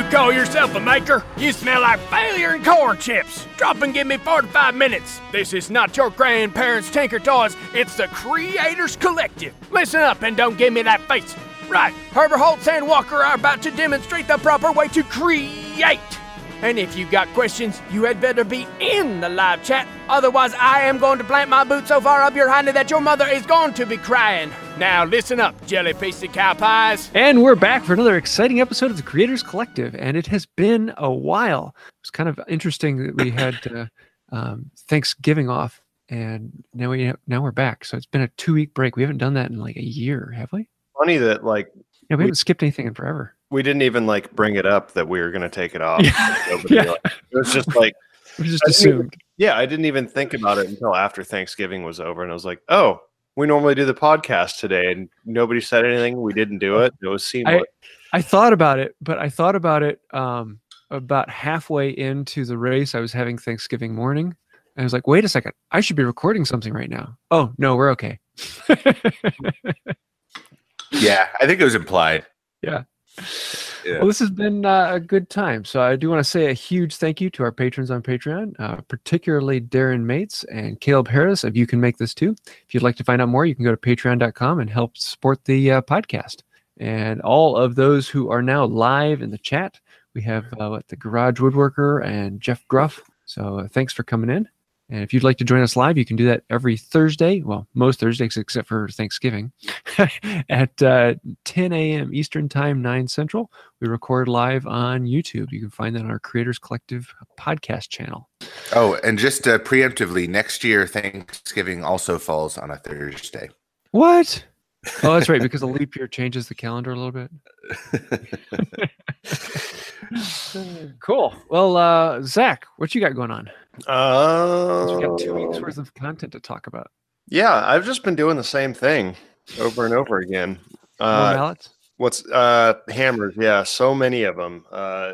You call yourself a maker? You smell like failure and corn chips. Drop and give me 45 minutes. This is not your grandparents' Tinker Toys, it's the Creators Collective. Listen up and don't give me that face. Right, Herbert Holtz and Walker are about to demonstrate the proper way to create. And if you got questions, you had better be in the live chat. Otherwise, I am going to plant my boot so far up your hiney that your mother is going to be crying. Now listen up, jelly piece of cow pies. And we're back for another exciting episode of the Creators Collective, and it has been a while. It's kind of interesting that we had uh, um, Thanksgiving off, and now we now we're back. So it's been a two week break. We haven't done that in like a year, have we? Funny that like Yeah, we, We- haven't skipped anything in forever. We didn't even like bring it up that we were gonna take it off. Yeah. Nobody, Yeah. like- it was just like We just I didn't even- assumed. Yeah, I didn't even think about it until after Thanksgiving was over, and I was like, "Oh, we normally do the podcast today, and nobody said anything. We didn't do it. It was seamless." I thought about it, but I thought about it um, about halfway into the race. I was having Thanksgiving morning. I was like, wait a second, I should be recording something right now. Oh, no, we're okay. Yeah, I think it was implied. Yeah. Yeah. Well, this has been uh, a good time. So I do want to say a huge thank you to our patrons on Patreon, uh, particularly Darren Mates and Caleb Harris of You Can Make This Too. If you'd like to find out more, you can go to patreon.com and help support the uh, podcast. And all of those who are now live in the chat, we have uh, what, the Garage Woodworker and Jeff Gruff. So uh, thanks for coming in. And if you'd like to join us live, you can do that every Thursday. Well, most Thursdays except for Thanksgiving at uh, 10 a.m. Eastern Time, 9 Central. We record live on YouTube. You can find that on our Creators Collective podcast channel. Oh, and just uh, preemptively, next year Thanksgiving also falls on a Thursday. What? Oh, that's right, because the leap year changes the calendar a little bit. Cool. Well, uh, Zach, what you got going on? We got two weeks Uh, worth of content to talk about. yeah, I've just been doing the same thing over and over again. More Uh, mallets? What's uh hammers? Yeah, so many of them. Uh,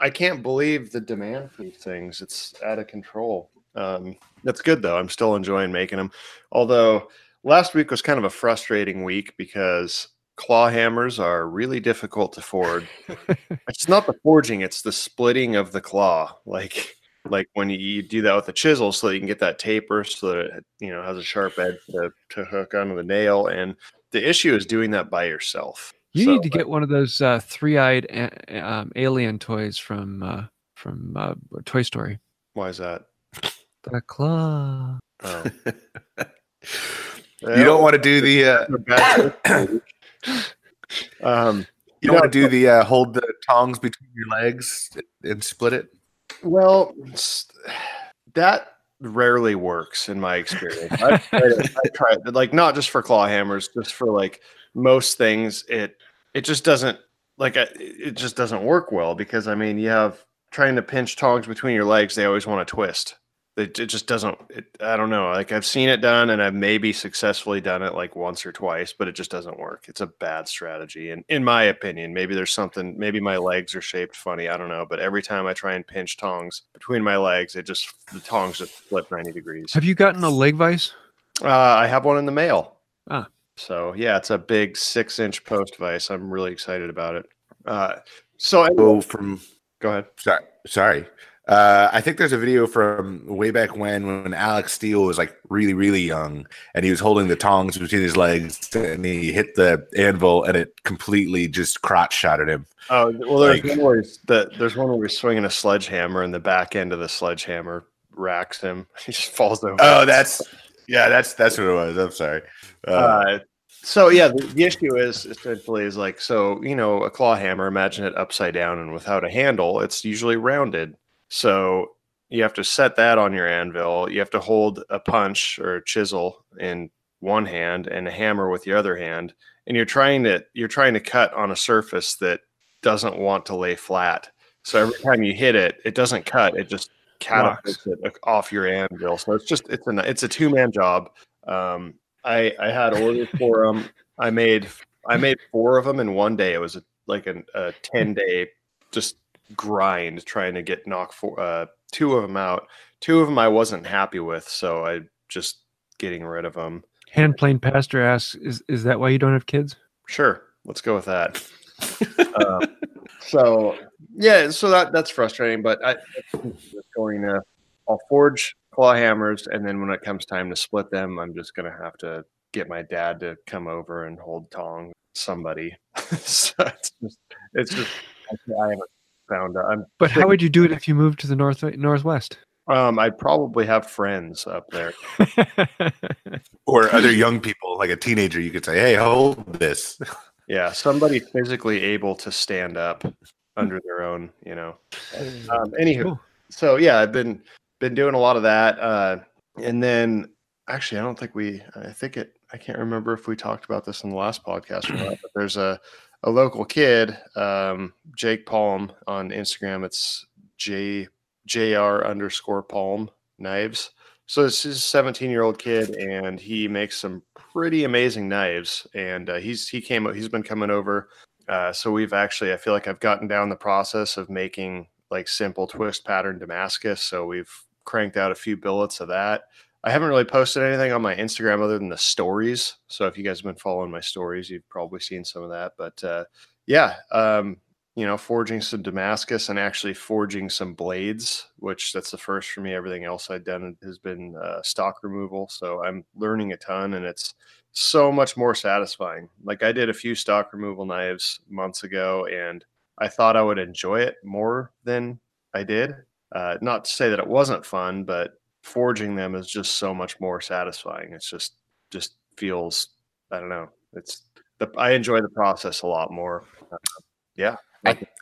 I can't believe the demand for these things. It's out of control. Um, that's good though. I'm still enjoying making them. Although last week was kind of a frustrating week because claw hammers are really difficult to forge. it's not the forging; it's the splitting of the claw. Like like when you, you do that with a chisel, so that you can get that taper, so that it you know has a sharp edge to, to hook onto the nail. And the issue is doing that by yourself. You So, need to get one of those uh, three-eyed a- um, alien toys from uh, from uh, Toy Story. Why is that? The claw. Oh. You don't want to do the uh, um, you don't want to do the uh, hold the tongs between your legs and split it. well, that rarely works in my experience. I've tried, it, it, like not just for claw hammers, just for like most things. It it just doesn't like I- it just doesn't work well because I mean you have trying to pinch tongs between your legs. They always want to twist. It, it just doesn't. It, I don't know. Like I've seen it done, and I've maybe successfully done it like once or twice, but it just doesn't work. It's a bad strategy, and in my opinion, maybe there's something. Maybe my legs are shaped funny. I don't know. But every time I try and pinch tongs between my legs, it just the tongs just flip ninety degrees. Have you gotten a leg vise? Uh, I have one in the mail. Ah. So yeah, it's a big six-inch post vise. I'm really excited about it. Uh, so anyway, Oh, from go ahead. sorry, sorry. Uh, I think there's a video from way back when when Alec Steele was like really really young and he was holding the tongs between his legs and he hit the anvil and it completely just crotch shot at him. Oh well, there's Like- one where he's, the, there's one where he's swinging a sledgehammer, and the back end of the sledgehammer racks him. He just falls over. Oh, that's yeah, that's that's what it was. I'm sorry. Uh, Uh, so yeah, the, the issue is essentially is like so you know a claw hammer. Imagine it upside down and without a handle. It's usually rounded. So you have to set that on your anvil. You have to hold a punch or a chisel in one hand and a hammer with the other hand, and you're trying to you're trying to cut on a surface that doesn't want to lay flat. So every time you hit it, it doesn't cut. It just catapults it off your anvil. So it's just it's a it's a two man job. Um, I I had orders for them. I made I made four of them in one day. It was a, like an, a ten day just grind trying to get knock for uh, two of them out. Two of them I wasn't happy with, so I just getting rid of them. Hand plane pastor asks, "Is is that why you don't have kids?" Sure, let's go with that. uh, so yeah, so that that's frustrating. But I I'm just going to I'll forge claw hammers, and then when it comes time to split them, I'm just gonna have to get my dad to come over and hold tong somebody. so it's just it's just I haven't found. I'm But how would you do it if you moved to the north northwest? um I probably have friends up there. Or other young people, like a teenager, you could say, "Hey, hold this." Yeah, somebody physically able to stand up under their own, you know. Um, anywho, Cool. so yeah, I've been been doing a lot of that, uh, and then actually, I don't think we. I think it. I can't remember if we talked about this in the last podcast or not. But there's a a local kid, um, Jake Palm on Instagram. It's J Jr underscore Palm knives. So this is a 17 year old kid, and he makes some pretty amazing knives. And uh, he's he came he's been coming over. Uh, so we've actually I feel like I've gotten down the process of making like simple twist pattern Damascus. So we've cranked out a few billets of that. I haven't really posted anything on my Instagram other than the stories. So if you guys have been following my stories, you've probably seen some of that. But uh, yeah, um, you know, forging some Damascus and actually forging some blades, which that's the first for me. Everything else I've done has been uh, stock removal. So I'm learning a ton and it's so much more satisfying. Like I did a few stock removal knives months ago and I thought I would enjoy it more than I did. Uh, not to say that it wasn't fun, but forging them is just so much more satisfying. It's just, just feels, I don't know. It's the, I enjoy the process a lot more. Uh, yeah.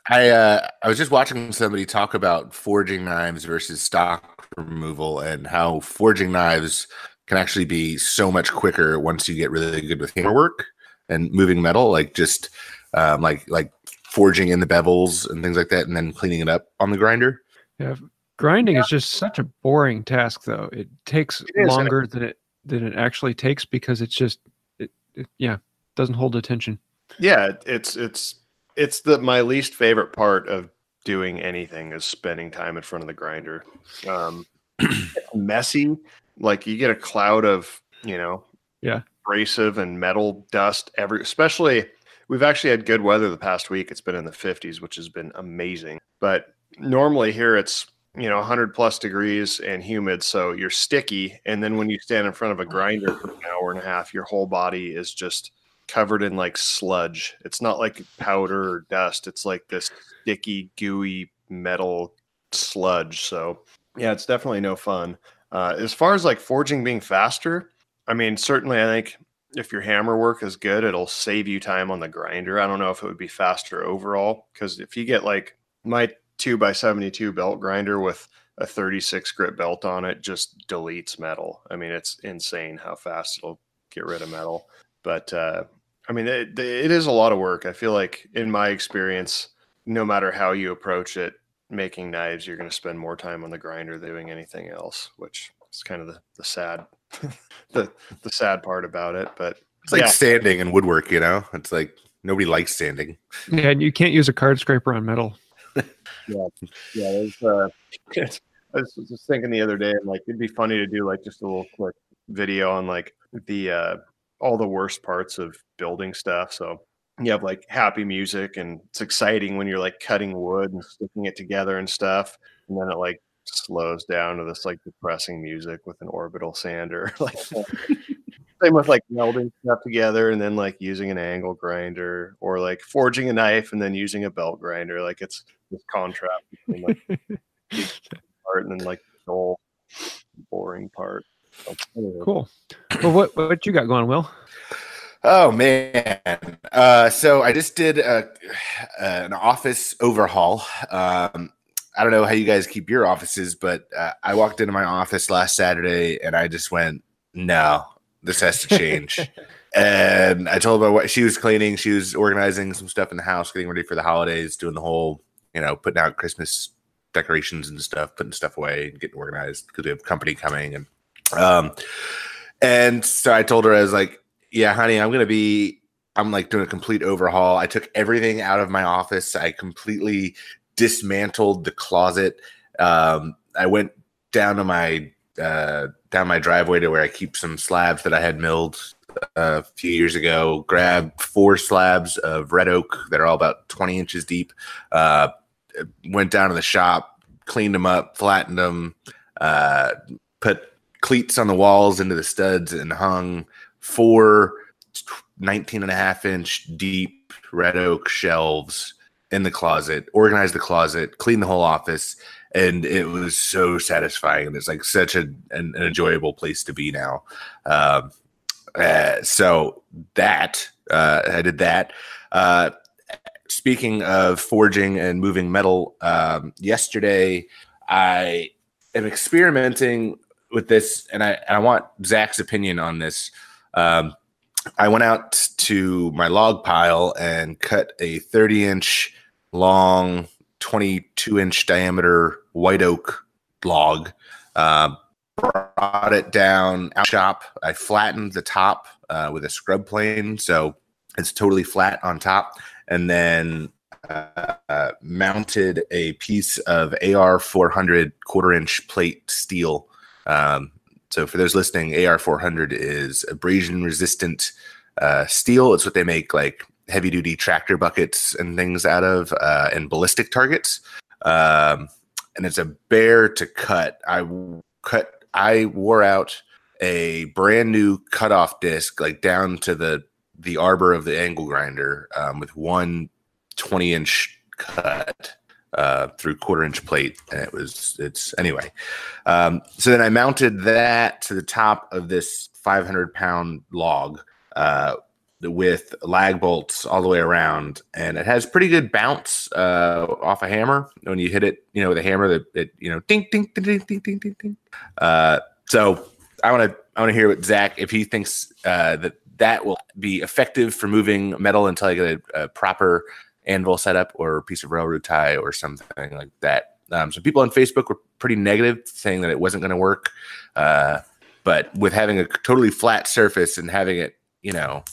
I uh, I was just watching somebody talk about forging knives versus stock removal and how forging knives can actually be so much quicker once you get really good with hammer work and moving metal, like just um, like like forging in the bevels and things like that, and then cleaning it up on the grinder. Yeah, grinding is just such a boring task, though. It takes It is, and it- longer than it than it actually takes because it's just it, it yeah doesn't hold attention. Yeah, it's it's it's the my least favorite part of doing anything is spending time in front of the grinder. Um, it's messy, like you get a cloud of you know, Yeah. abrasive and metal dust every. Especially, we've actually had good weather the past week. It's been in the 50s, which has been amazing. But normally here it's you know 100 plus degrees and humid, so you're sticky. And then when you stand in front of a grinder for an hour and a half, your whole body is just covered in like sludge. It's not like powder or dust. It's like this sticky, gooey metal sludge. So yeah, it's definitely no fun. Uh, as far as like forging being faster, I mean, certainly I think if your hammer work is good, it'll save you time on the grinder. I don't know if it would be faster overall because if you get like my two by 72 belt grinder with a 36 grit belt on it, just deletes metal. I mean, it's insane how fast it'll get rid of metal. But uh, I mean, it, it is a lot of work. I feel like, in my experience, no matter how you approach it, making knives, you're going to spend more time on the grinder than doing anything else, which is kind of the, the sad, the the sad part about it. But It's like Yeah. sanding and woodwork, you know. It's like nobody likes sanding. Yeah, and you can't use a card scraper on metal. Yeah, there's, uh, I was just thinking the other day, I'm like, it'd be funny to do like just a little quick video on like the uh, all the worst parts of building stuff. So you have like happy music, and it's exciting when you're like cutting wood and sticking it together and stuff, and then it like slows down to this like depressing music with an orbital sander, like. Same with like welding stuff together and then like using an angle grinder or like forging a knife and then using a belt grinder. Like it's this contrast between like part and then like the whole boring part. So, anyway. Cool. Well, what what you got going, Will? Oh man! Uh, so I just did a, an office overhaul. Um, I don't know how you guys keep your offices, but uh, I walked into my office last Saturday and I just went, "No, this has to change." and I told her what she was cleaning. She was organizing some stuff in the house, getting ready for the holidays, doing the whole, you know, putting out Christmas decorations and stuff, putting stuff away, and getting organized because we have company coming and um and so I told her I was like, "Yeah, honey, I'm gonna be. I'm like doing a complete overhaul. I took everything out of my office. I completely dismantled the closet. Um, I went down to my uh, down my driveway to where I keep some slabs that I had milled a few years ago. Grabbed four slabs of red oak that are all about 20 inches deep. Uh, went down to the shop, cleaned them up, flattened them, uh, put cleats on the walls into the studs, and hung four 19 and a half inch deep red oak shelves in the closet, organized the closet, cleaned the whole office, and it was so satisfying. And it's like such a, an, an enjoyable place to be now. Um, uh, so that uh, I did that. Uh, speaking of forging and moving metal, um, yesterday I am experimenting with this, and I, I want Zach's opinion on this. Um, I went out to my log pile and cut a 30 inch long, 22 inch diameter white oak log. Uh, brought it down out shop. I flattened the top uh, with a scrub plane, so it's totally flat on top, and then uh, uh, mounted a piece of AR 400 quarter inch plate steel. Um, so for those listening, AR 400 is abrasion resistant uh, steel. It's what they make like heavy duty tractor buckets and things out of, uh, and ballistic targets. Um, and it's a bear to cut. I cut. I wore out a brand new cutoff disc, like down to the the arbor of the angle grinder, um, with one 20 inch cut uh, through quarter inch plate, and it was it's anyway. Um, so then I mounted that to the top of this 500 pound log uh, with lag bolts all the way around, and it has pretty good bounce uh, off a hammer when you hit it. You know, with a hammer that it you know ding ding ding ding ding ding ding. ding. Uh, so I want to I want to hear what Zach if he thinks uh, that that will be effective for moving metal until I get a, a proper anvil setup or a piece of railroad tie or something like that. Um, so people on Facebook were pretty negative, saying that it wasn't going to work. Uh, but with having a totally flat surface and having it, you know,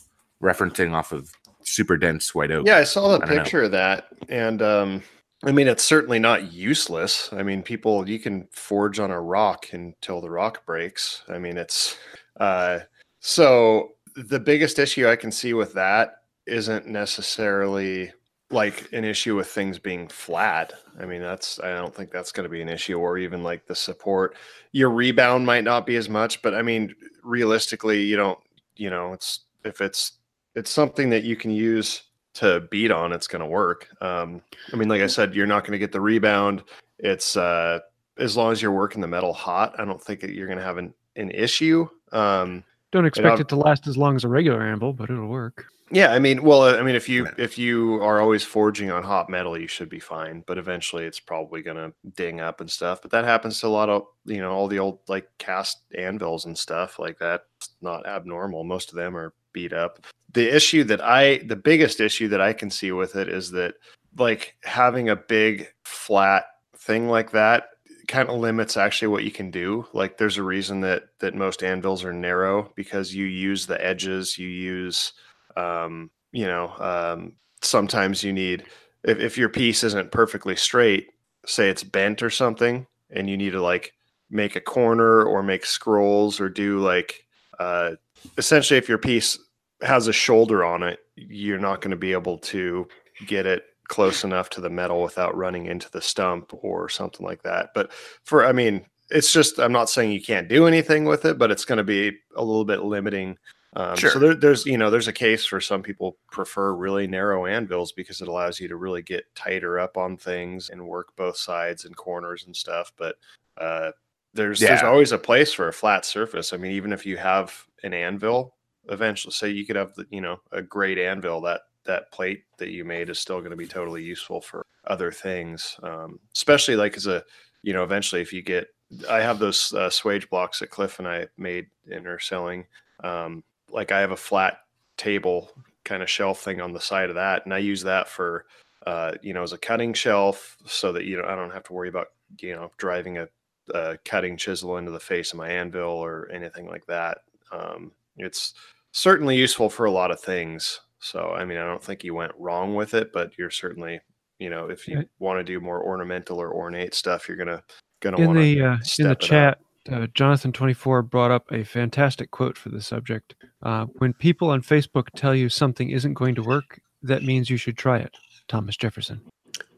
referencing off of super dense white oak. Yeah, I saw the I don't know. picture of that, and um, I mean, it's certainly not useless. I mean, people you can forge on a rock until the rock breaks. I mean, it's uh, so the biggest issue I can see with that isn't necessarily like an issue with things being flat. I mean, that's I don't think that's going to be an issue, or even like the support. Your rebound might not be as much, but I mean, realistically, you don't. You know, it's if it's it's something that you can use to beat on, it's going to work. Um, I mean, like I said, you're not going to get the rebound. It's uh, as long as you're working the metal hot, I don't think that you're going to have an, an issue. Um, Don't expect I'll- it to last as long as a regular anvil, but it'll work. yeah, I mean, well, I mean, if you if you are always forging on hot metal, you should be fine. But eventually, it's probably gonna ding up and stuff. But that happens to a lot of you know all the old like cast anvils and stuff like that. It's not abnormal. Most of them are beat up. The issue that I, the biggest issue that I can see with it is that like having a big flat thing like that kind of limits actually what you can do. Like there's a reason that that most anvils are narrow because you use the edges, you use um, you know, um, sometimes you need if, if your piece isn't perfectly straight, say it's bent or something, and you need to like make a corner or make scrolls or do like uh, essentially if your piece has a shoulder on it, you're not going to be able to get it close enough to the metal without running into the stump or something like that. But for I mean, it's just I'm not saying you can't do anything with it, but it's going to be a little bit limiting. Um, Sure. So there, there's you know there's a case for some people prefer really narrow anvils because it allows you to really get tighter up on things and work both sides and corners and stuff. But uh, there's there's always a place for a flat surface. I mean, even if you have an anvil, eventually, say you could have the you know a great anvil that that plate that you made is still going to be totally useful for other things, um, especially like as a you know eventually if you get I have those uh, swage blocks that Cliff and I made and are selling. Um, like I have a flat table kind of shelf thing on the side of that, and I use that for uh, you know as a cutting shelf so that you know I don't have to worry about you know driving a, a cutting chisel into the face of my anvil or anything like that. Um, it's certainly useful for a lot of things. So I mean I don't think you went wrong with it, but you're certainly you know if you want to do more ornamental or ornate stuff, you're gonna gonna In want to the uh, in the chat, uh, Jonathan24 brought up a fantastic quote for the subject. Uh, when people on Facebook tell you something isn't going to work, that means you should try it. Thomas Jefferson.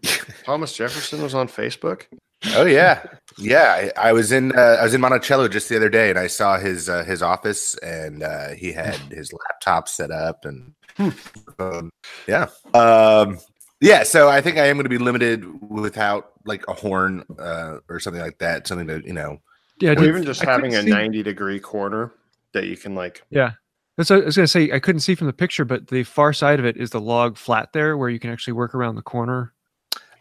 Thomas Jefferson was on Facebook. Oh yeah, yeah. I, I was in uh, I was in Monticello just the other day, and I saw his uh, his office, and uh, he had his laptop set up, and um, yeah, um, yeah. So I think I am going to be limited without like a horn uh, or something like that. Something to you know. Yeah, Or dude, even just I having a see- 90 degree corner that you can like. Yeah. That's what I was going to say. I couldn't see from the picture, but the far side of it is the log flat there where you can actually work around the corner.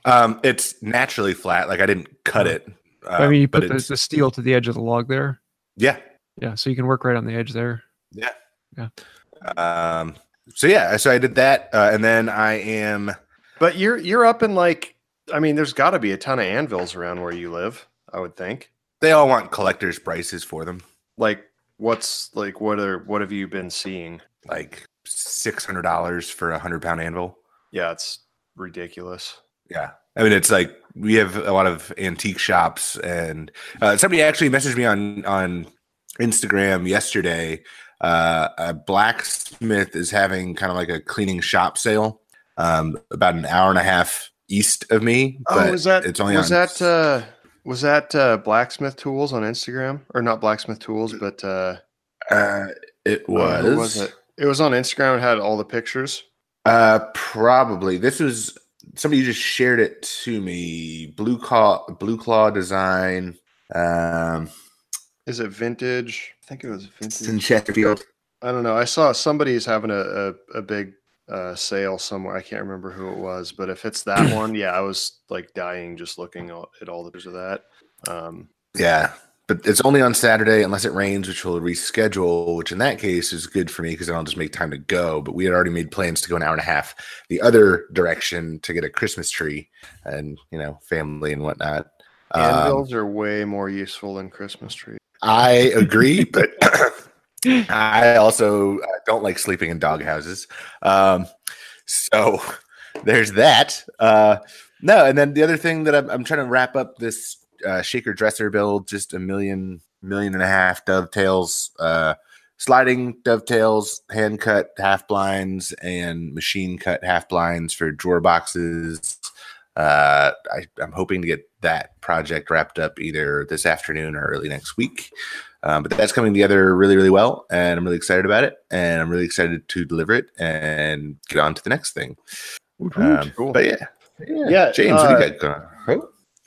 Um, it's naturally flat. Like I didn't cut it. I uh, mean, you but put the, it's- the steel to the edge of the log there. yeah, Yeah. So you can work right on the edge there. Yeah. Yeah. Um. So yeah. So I did that, uh, and then I am. But you're you're up in like. I mean, there's got to be a ton of anvils around where you live. I would think. They all want collectors' prices for them, Like, what's like what are what have you been seeing? like six hundred dollars for a hundred pound anvil. Yeah, it's ridiculous. Yeah. I mean, it's like we have a lot of antique shops, and uh, somebody actually messaged me on on Instagram yesterday. Uh, a blacksmith is having kind of like a cleaning shop sale, um, about an hour and a half east of me. Oh, was that It's only was on that uh was that uh blacksmith tools on Instagram or not blacksmith tools but uh Uh, it uh, was. was it? It was on Instagram. It had all the pictures. Uh, probably. This was somebody just shared it to me. Blue Claw, Blue Claw Design. Um, Is it vintage? I think it was it's in vintage. Chesterfield. I don't know. I saw somebody's having a a, a big uh, sale somewhere. I can't remember who it was, but if it's that one, yeah, I was like dying just looking at all the pictures of that. Um, Yeah, but it's only on Saturday unless it rains, which will reschedule. Which in that case is good for me because then I'll just make time to go. But we had already made plans to go an hour and a half the other direction to get a Christmas tree and you know family and whatnot. Um, anvils are way more useful than Christmas trees. I agree, but I also uh, don't like sleeping in dog houses. Um, so there's that. Uh, no, and then the other thing that I'm, I'm trying to wrap up this uh, shaker dresser build, just a million, million and a half dovetails, uh, sliding dovetails, hand cut half blinds, and machine cut half blinds for drawer boxes. Uh, I, I'm hoping to get that project wrapped up either this afternoon or early next week. Um, but that's coming together really, really well, and I'm really excited about it, and I'm really excited to deliver it and get on to the next thing. Um, Cool. But yeah, yeah, Yeah, James, what uh, do you got going? on?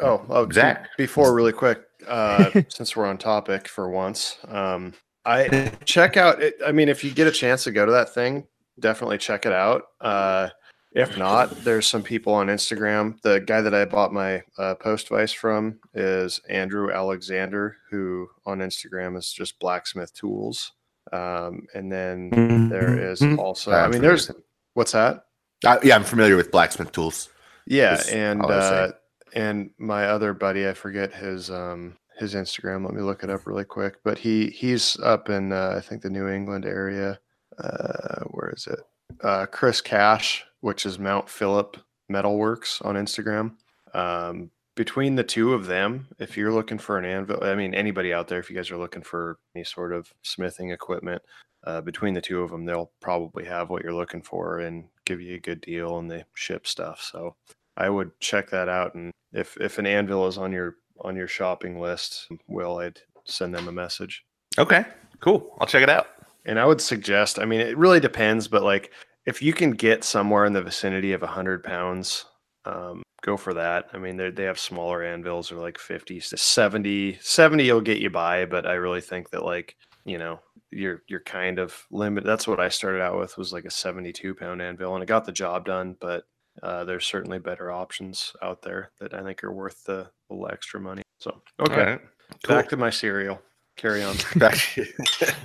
Oh, Oh, Zach. Before, really quick, uh, since we're on topic for once, um, I check out. It, I mean, if you get a chance to go to that thing, definitely check it out. Uh, if not, there's some people on Instagram. The guy that I bought my uh, post vice from is Andrew Alexander, who on Instagram is just Blacksmith Tools. Um, and then there is Mhm. also, I'm I mean, familiar there's what's that? Uh, yeah, I'm familiar with blacksmith tools. Yeah, and I uh. And my other buddy, I forget his um his Instagram. Let me look it up really quick. But he he's up in uh, I think the New England area. Uh, where is it? Uh, Chris Cash, which is Mount Phillip Metalworks on Instagram. Um, between the two of them, if you're looking for an anvil, I mean anybody out there, if you guys are looking for any sort of smithing equipment, uh, between the two of them, they'll probably have what you're looking for and give you a good deal, and they ship stuff. So I would check that out, and if if an anvil is on your on your shopping list, Will I'd send them a message. Okay, cool. I'll check it out. And I would suggest, I mean, it really depends, but like if you can get somewhere in the vicinity of 100 pounds, um, go for that. I mean, they they have smaller anvils or like 50s to 70. 70 will get you by, but I really think that like, you know, you're you're kind of limited. That's what I started out with was like a 72 pound anvil and it got the job done, but uh, there's certainly better options out there that I think are worth the little extra money. So, okay, All right, cool. back to my cereal. Carry on. Back-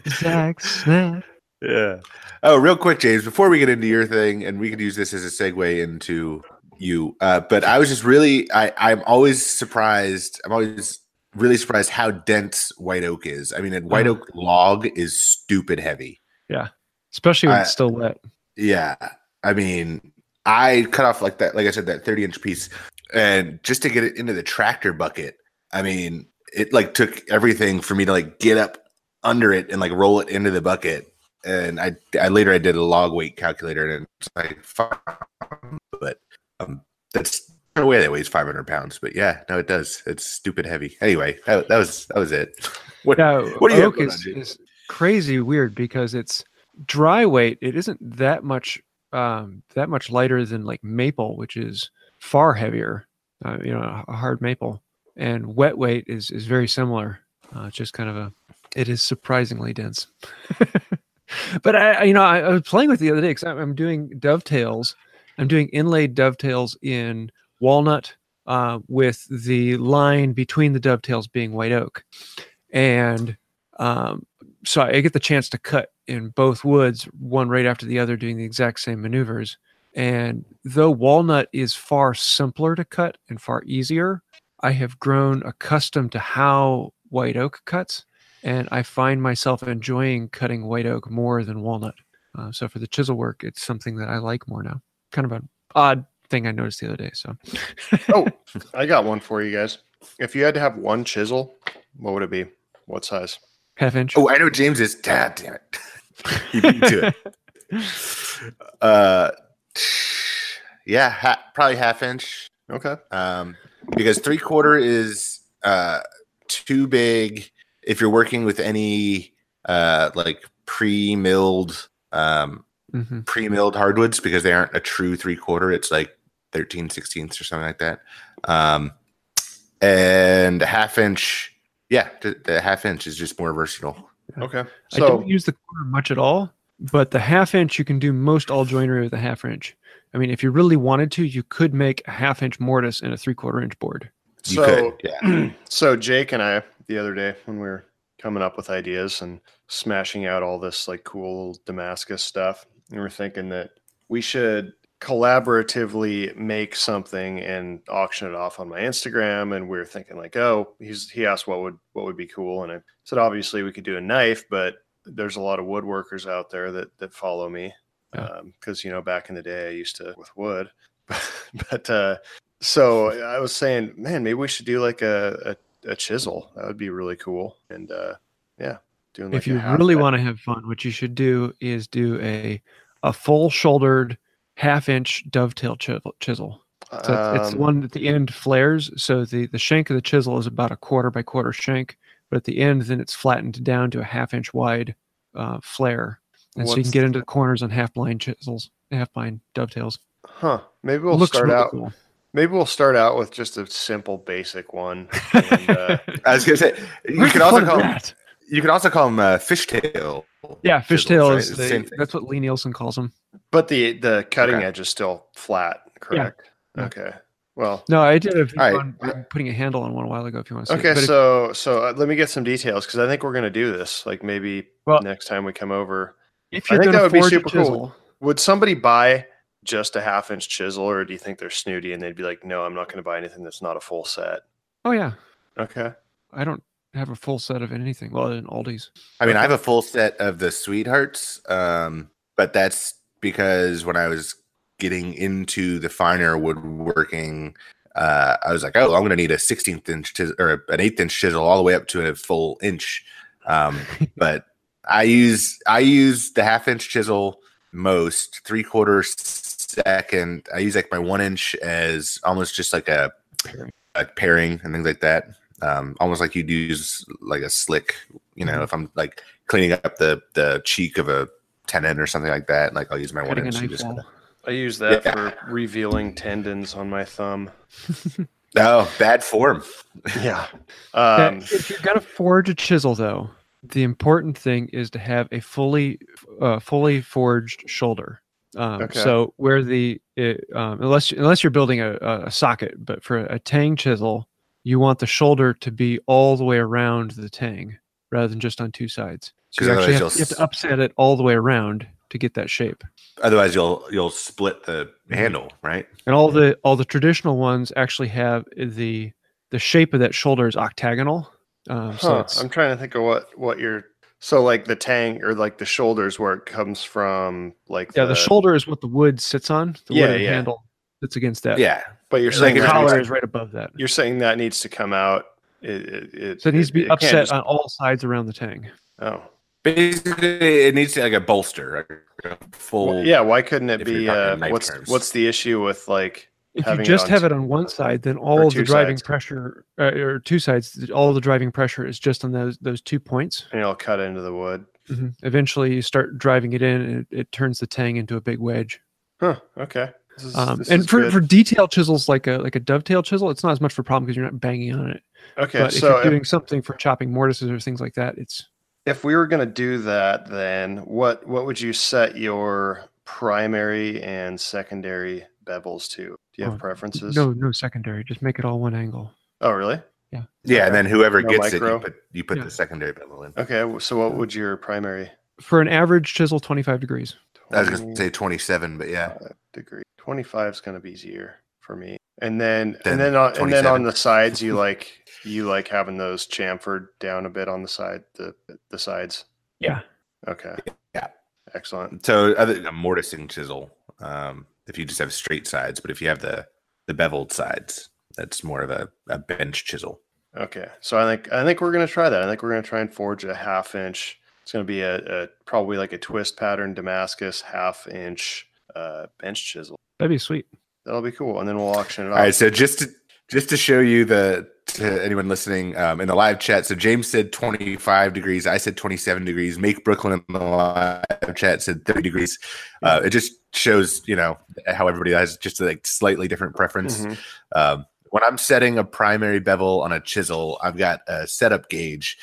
Zach Snap. Yeah. Oh, real quick, James, before we get into your thing, and we could use this as a segue into you. Uh, but I was just really, I, I'm always surprised. I'm always really surprised how dense white oak is. I mean, a white Uh-huh. oak log is stupid heavy. Yeah. Especially when I- it's still wet. Yeah. I mean, I cut off like that, like I said, that 30 inch piece, and just to get it into the tractor bucket, I mean, it like took everything for me to like get up under it and like roll it into the bucket. And I, I later I did a log weight calculator and it's like, but um, that's no way that weighs 500 pounds. But yeah, no, it does. It's stupid heavy. Anyway, that, that was that was it. What, Now, what do you oak is, is crazy weird because it's dry weight. It isn't that much um, that much lighter than like maple, which is far heavier. Uh, you know, a hard maple, and wet weight is is very similar. Uh, just kind of a. It is surprisingly dense. but I, I- you know, I, I was playing with the other day because I'm doing dovetails. I'm doing inlaid dovetails in walnut uh, with the line between the dovetails being white oak and um, so I get the chance to cut in both woods, one right after the other, doing the exact same maneuvers. And though walnut is far simpler to cut and far easier, I have grown accustomed to how white oak cuts, and I find myself enjoying cutting white oak more than walnut. Uh, so for the chisel work, it's something that I like more now. Kind of an odd thing I noticed the other day. So Oh, I got one for you guys. If you had to have one chisel, what would it be? What size? half inch. Oh, I know James is. God damn it. he beat to it. Uh, yeah, ha- probably half inch. Okay. Um, because three quarter is uh too big if you're working with any uh like pre-milled um hmm pre-milled hardwoods because they aren't a true three quarter. It's like 13 sixteenths or something like that. Um, and half inch, yeah, the, the half inch is just more versatile. Okay. I don't use the quarter much at all, but the half inch you can do most all joinery with a half inch. I mean, if you really wanted to, you could make a half inch mortise in a three quarter inch board. You so could, yeah. so Jake and I the other day when we were coming up with ideas and smashing out all this like cool Damascus stuff, we were thinking that we should collaboratively make something and auction it off on my Instagram. And we are thinking like, oh, he's he asked what would what would be cool, and I said obviously we could do a knife, but there's a lot of woodworkers out there that that follow me Yeah. because you know back in the day I used to with wood, but uh, so I was saying, man, maybe we should do like a, a, a chisel. That would be really cool. And uh, yeah, doing like if you really want to have fun, what you should do is do a a full shouldered half inch dovetail chisel. chisel. So it's, it's the Um, one at the end flares. So the, the shank of the chisel is about a quarter by quarter shank, but at the end, then it's flattened down to a half inch wide uh, flare. And so you can get into the corners on half blind chisels, half blind dovetails. huh? Maybe we'll looks start really out. cool. Maybe we'll start out with just a simple, basic one. And, uh, I was gonna say you Where's could also call of call 'em- that? you could also call them uh, fishtail. Yeah, fishtail is the the, same thing. that's what Lie-Nielsen calls them. but the the cutting Okay. edge is still flat, correct? Yeah. Okay. Well, No, I did a video All right. on, on putting a handle on one a while ago. If you want to see. it. okay. If- So so uh, let me get some details because I think we're gonna do this. Like maybe Well- next time we come over. if I you're think that would be forge a super cool. Would somebody buy just a half inch chisel, or do you think they're snooty and they'd be like, "No, I'm not going to buy anything that's not a full set"? oh yeah, Okay. I don't have a full set of anything. Well, in Aldi's. I mean, I have a full set of the sweethearts, um, but that's because when I was getting into the finer woodworking, uh, I was like, oh, I'm going to need a 16th inch chisel or an eighth inch chisel all the way up to a full inch. Um, but I use I use the half inch chisel most three quarter second. I use like my one inch as almost just like a, a paring and things like that. Um, almost like you'd use like a slick, you know, Mhm. if I'm like cleaning up the the cheek of a tenon or something like that. Like I'll use my one Cutting a inch. and just kinda- I use that Yeah. for revealing tendons on my thumb. Oh, bad form. Yeah. Um, if you're gonna forge a chisel, though, the important thing is to have a fully, uh, fully forged shoulder. Um, Okay. So where the it, um, unless unless you're building a, a a socket, but for a tang chisel, you want the shoulder to be all the way around the tang rather than just on two sides. So you actually have, you have to upset it all the way around to get that shape. Otherwise, you'll you'll split the Mhm. handle, right? And all the all the traditional ones actually have the the shape of that shoulder is octagonal. Um, so huh, it's I'm trying to think of what what you're. So like the tang or like the shoulders where it comes from, like Yeah, the, shoulder is what the wood sits on. The Yeah, wooden yeah. handle sits against that. Yeah. But you're saying the if that you- needs collar is right above that. you're saying that needs to come out It, it, it So it needs to be it upset just- on all sides around the tang. oh, Basically, it needs to like a bolster, like a full. Well, yeah. Why couldn't it be? Uh, what's terms. what's the issue with like? If having you just on have it on one side, then all of the driving sides. pressure, uh, or two sides, th- all the driving pressure is just on those those two points. And it'll cut into the wood. Mhm. Eventually, you start driving it in, and it, it turns the tang into a big wedge. Huh. Okay. This is, Um, and for, good. for detail chisels like a like a dovetail chisel, it's not as much of a problem because you're not banging on it. okay. but if you're if, doing something for chopping mortises or things like that, it's if we were gonna do that, then what what would you set your primary and secondary bevels to? Do you have Oh, preferences? no no secondary. Just make it all one angle. Oh, really? Yeah, Okay. and then whoever No gets it, you put you put Yeah. the secondary bevel in. Okay. So what would your primary? For an average chisel, 25 degrees. I was gonna say twenty-seven, but yeah, 25 degree. Twenty five is gonna be easier for me. And then Then and then on, and then on the sides, you like you like having those chamfered down a bit on the side the the sides. Yeah. Okay. Yeah. Excellent. So other than a mortising chisel, um, if you just have straight sides, but if you have the the beveled sides, that's more of a, a bench chisel. Okay. So I think I think we're gonna try that. I think we're gonna try and forge a half inch. It's gonna be a, a probably like a twist pattern Damascus half inch uh, bench chisel. That'd be sweet. That'll be cool. And then we'll auction it off. All right, so just to just to show you the to anyone listening um, in the live chat, so James said 25 degrees, I said 27 degrees. Make Brooklyn in the live chat said 30 degrees. Uh, it just shows you know how everybody has just a like, slightly different preference. Mhm. Um, when I'm setting a primary bevel on a chisel, I've got a setup gauge,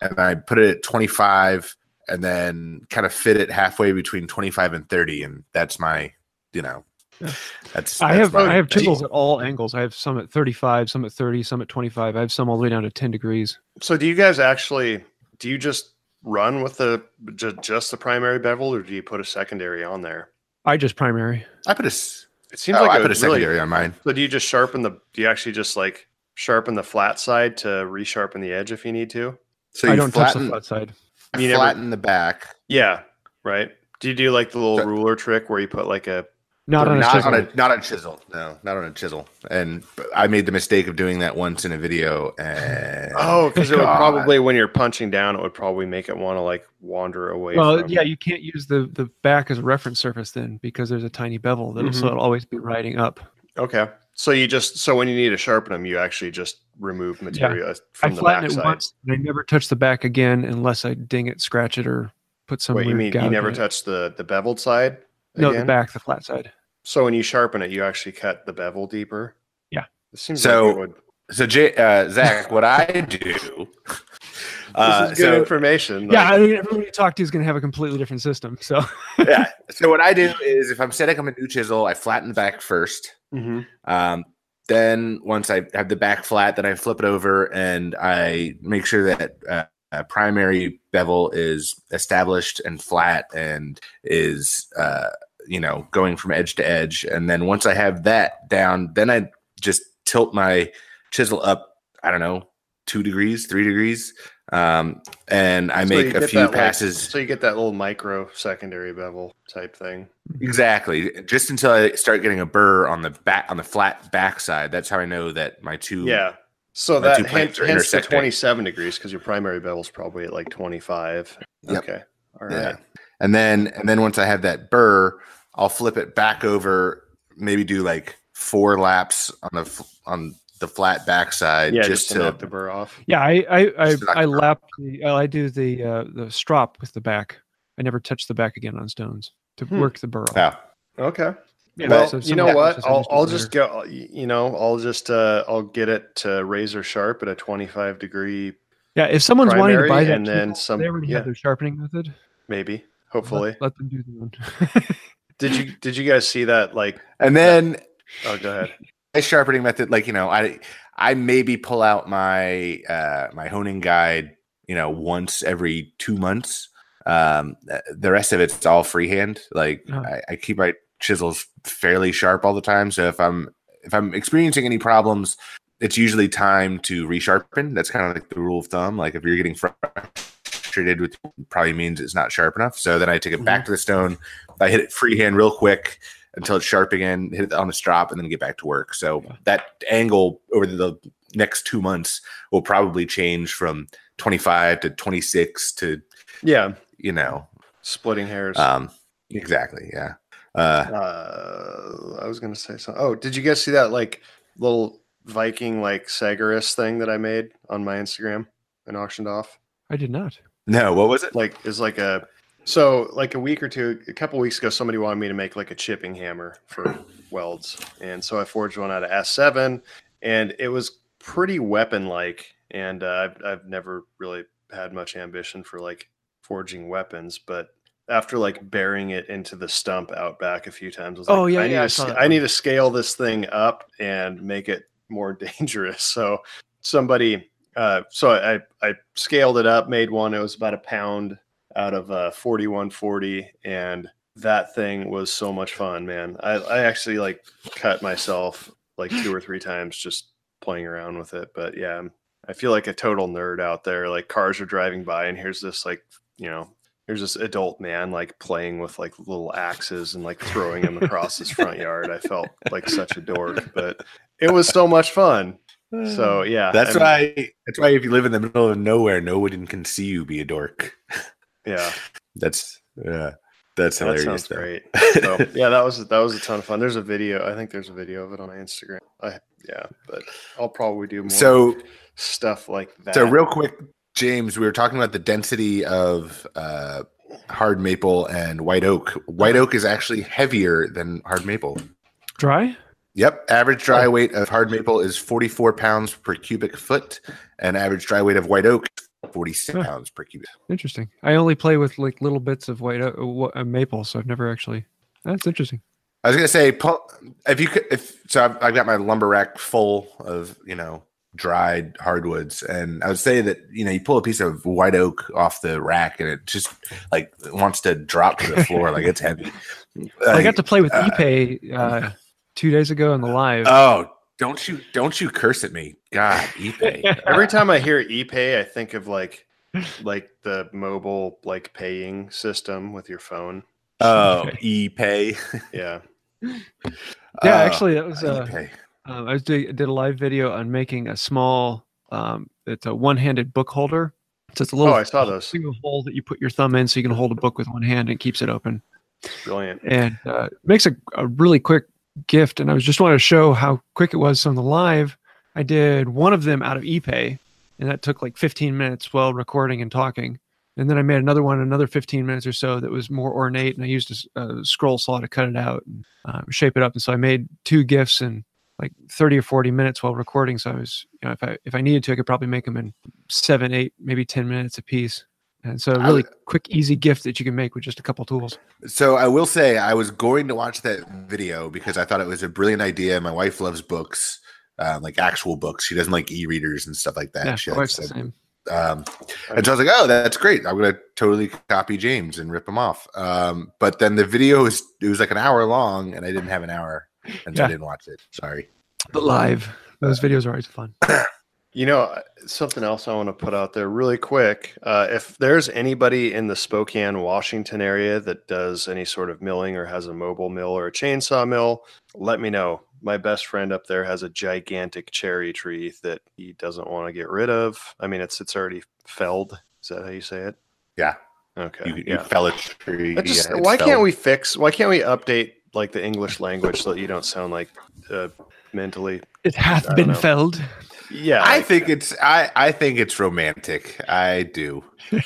and I put it at 25, and then kind of fit it halfway between 25 and 30, and that's my, you know, Yeah. that's. I have I have chisels at all angles. I have some at 35, some at 30, some at 25. I have some all the way down to 10 degrees. So do you guys actually do you just run with the ju- just the primary bevel or do you put a secondary on there? I just primary. I put a It seems oh, like I put a would really- secondary on mine. So do you just sharpen the do you actually just like sharpen the flat side to resharpen the edge if you need to? So I you don't touch the flat side. You never- flatten the back. Yeah, right. Do you do like the little So- ruler trick where you put like a Not on a not chisel. on a not on a chisel. No, not on a chisel. And I made the mistake of doing that once in a video. And Oh, because it would probably when you're punching down, it would probably make it want to like wander away. well, from yeah, you can't use the the back as a reference surface then because there's a tiny bevel that'll so Mhm. it'll always be riding up. Okay. So you just so when you need to sharpen them, you actually just remove material I from the flatten back it once and I never touch the back again unless I ding it, scratch it, or put some. Wait, you mean you never touch the the beveled side? No, the back, the flat side. So when you sharpen it, you actually cut the bevel deeper. Yeah. It seems So, like it would. so Jay, uh, Zach, what I do. Uh, this is good so information. yeah, I mean, everyone you talk to is going to have a completely different system. So yeah. So what I do is if I'm setting up a new chisel, I flatten the back first. Mhm. Um, then once I have the back flat, then I flip it over and I make sure that uh, a primary bevel is established and flat and is uh, you know going from edge to edge. And then once I have that down, then I just tilt my chisel up. I don't know, two degrees, three degrees, um, and I So make a few that, like- passes. so you get that little micro secondary bevel type thing. Exactly. Just until I start getting a burr on the back on the flat backside. That's how I know that my two Yeah. So that hence, hence the 27 degrees because your primary bevel's probably at like 25. Yep. Okay. All right. Yeah. And then and then once I have that burr, I'll flip it back over, maybe do like four laps on the on the flat backside Yeah, just, just, to to knock the burr off. yeah, I I I, I lap the uh, I do the uh, the strop with the back. I never touch the back again on stones to Hmm. work the burr. off. yeah. Okay. Yeah, well, so you know what? I I'll, I'll just go. You know, I'll just uh, I'll get it to razor sharp at a 25 degree, Yeah, if someone's wanting to buy that, and then some- They already yeah. have their sharpening method. maybe. Hopefully. let, let them do their own. Did you Did you guys see that? Like, And then oh, go ahead. my sharpening method, like you know, I I maybe pull out my uh my honing guide, you know, once every two months. Um the rest of it's all freehand. Like Oh. I, I keep my chisels fairly sharp all the time. So if I'm if I'm experiencing any problems, it's usually time to resharpen. That's kind of like the rule of thumb. Like if you're getting frustrated with probably means it's not sharp enough. So then I take it back to the stone. I hit it freehand real quick until it's sharp again, hit it on the strop, and then get back to work. So Yeah. that angle over the next two months will probably change from 25 to 26 to Yeah, you know splitting hairs. um exactly yeah uh uh, I was gonna say something. Oh, did you guys see that like little Viking like Sagaris thing that I made on my Instagram and auctioned off? I did not. no what was it Like, is like a so like a week or two, a couple weeks ago, somebody wanted me to make like a chipping hammer for welds, and so I forged one out of S7, and it was pretty weapon like. And uh, I've I've never really had much ambition for like forging weapons, but after like burying it into the stump out back a few times, I was like, Oh, yeah, I yeah, need I to saw I need to scale this thing up and make it more dangerous. So somebody, uh, so I I scaled it up, made one. It was about a pound out of uh, 4140, and that thing was so much fun, man. I I actually like cut myself like two or three times just playing around with it. But yeah, I'm- feel like a total nerd out there. Like cars are driving by, and here's this like you know. Here's this adult man like playing with like little axes and like throwing them across his front yard. I felt like such a dork, but it was so much fun. So yeah, that's I'm- why that's why if you live in the middle of nowhere no one can see you be a dork Yeah, that's yeah that's that hilarious sounds though. great. So yeah, that was that was a ton of fun. There's a video. I think there's a video of it on Instagram. I yeah, but I'll probably do more so stuff like that. So real quick, James, we were talking about the density of uh, hard maple and white oak. White oak is actually heavier than hard maple. Dry? Yep, average dry Oh. weight of hard maple is 44 pounds per cubic foot, and average dry weight of white oak 46 Huh. pounds per cubic. Interesting. I only play with like little bits of white uh, uh, maple, so I've never actually. That's interesting. I was gonna say, if you could, if so, I've, I've got my lumber rack full of you know dried hardwoods, and I would say that you know you pull a piece of white oak off the rack, and it just like wants to drop to the floor, like it's heavy. I got to play with uh, Ipe uh, two days ago in the live. Oh, don't you don't you curse at me, God, eBay. Every time I hear ePay, I think of like like the mobile like paying system with your phone. oh, Okay. ePay. Yeah. yeah, Uh, actually, that was. Uh, ePay. um, I was doing, did a live video on making a small. Um, it's a one-handed book holder. So it's a little Oh, I saw those. single hole that you put your thumb in, so you can hold a book with one hand and keeps it open. Brilliant. and uh, makes a, a really quick gift. And I was just wanted to show how quick it was So on the live. I did one of them out of Ipe, and that took like 15 minutes while recording and talking. And then I made another one, another 15 minutes or so, that was more ornate, and I used a scroll saw to cut it out and uh, shape it up. And so I made two gifts in like 30 or 40 minutes while recording. So I was, you know, if I if I needed to, I could probably make them in seven, eight, maybe 10 minutes a piece. And so a I really would- quick, easy gift that you can make with just a couple tools. So I will say I was going to watch that video because I thought it was a brilliant idea. My wife loves books, um, like actual books. She doesn't like e-readers and stuff like that. Yeah, She likes the same. Um, and so I was like, "Oh, that's great! I'm gonna totally copy James and rip him off." Um, but then the video was it was like an hour long, and I didn't have an hour, and so I didn't watch it. Sorry. But live, those videos are always fun. You know, uh, something else I want to put out there really quick. Uh, if there's anybody in the Spokane, Washington area that does any sort of milling or has a mobile mill or a chainsaw mill, let me know. My best friend up there has a gigantic cherry tree that he doesn't want to get rid of. I mean, it's it's already felled. Is that how you say it? Yeah, Okay. you, you yeah. fell a tree. Just, yeah, it's why can't we fix? Why can't we update like the English language so that you don't sound like uh, mentally? It hath been know. felled. Yeah, I like- think it's I I think it's romantic. I do.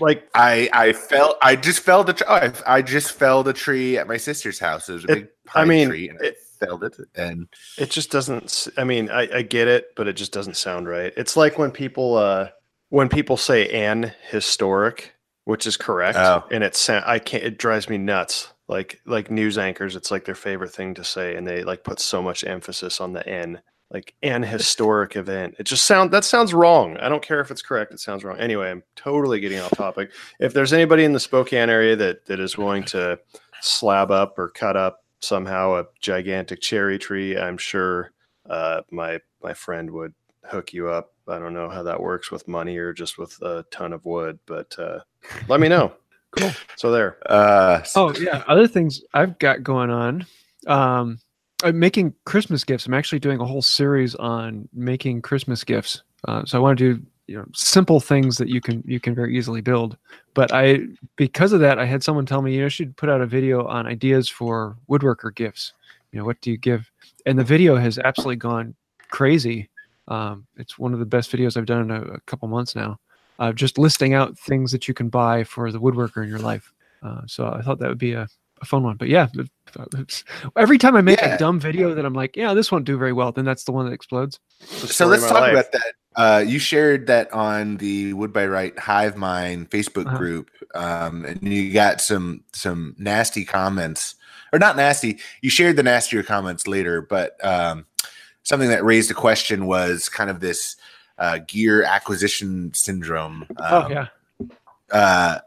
like I I fell. I just a. Tr- oh, I, I just felled a tree at my sister's house. It was a It- big I pine mean, tree, and it- I felled it. And it just doesn't I mean I, I get it but it just doesn't sound right it's like when people uh when people say an historic which is correct Oh. and it sound i can't it drives me nuts like like news anchors it's like their favorite thing to say and they like put so much emphasis on the n like an historic event. It just sound that sounds wrong. I don't care if it's correct it sounds wrong. Anyway i'm totally getting off topic. If there's anybody in the spokane area that that is willing to slab up or cut up somehow a gigantic cherry tree i'm sure uh, my my friend would hook you up. I don't know how that works with money or just with a ton of wood but uh, let me know. Cool. so there. Uh, oh yeah, other things I've got going on. Um, uh, making Christmas gifts. I'm actually doing a whole series on making Christmas gifts. Uh, so I want to do you know simple things that you can you can very easily build. But I because of that, I had someone tell me you know you should put out a video on ideas for woodworker gifts. You know what do you give? And the video has absolutely gone crazy. Um, it's one of the best videos I've done in a, a couple months now. Uh, just listing out things that you can buy for the woodworker in your life. Uh, so I thought that would be a, a fun one. But yeah, every time I make Yeah. a dumb video that I'm like, yeah, this won't do very well, then that's the one that explodes. So let's talk life. about that. Uh, you shared that on the Wood by Wright Hive Mind Facebook Uh-huh. group, um, and you got some some nasty comments, or not nasty. You shared the nastier comments later, but um, something that raised a question was kind of this uh, gear acquisition syndrome. oh Um, yeah, uh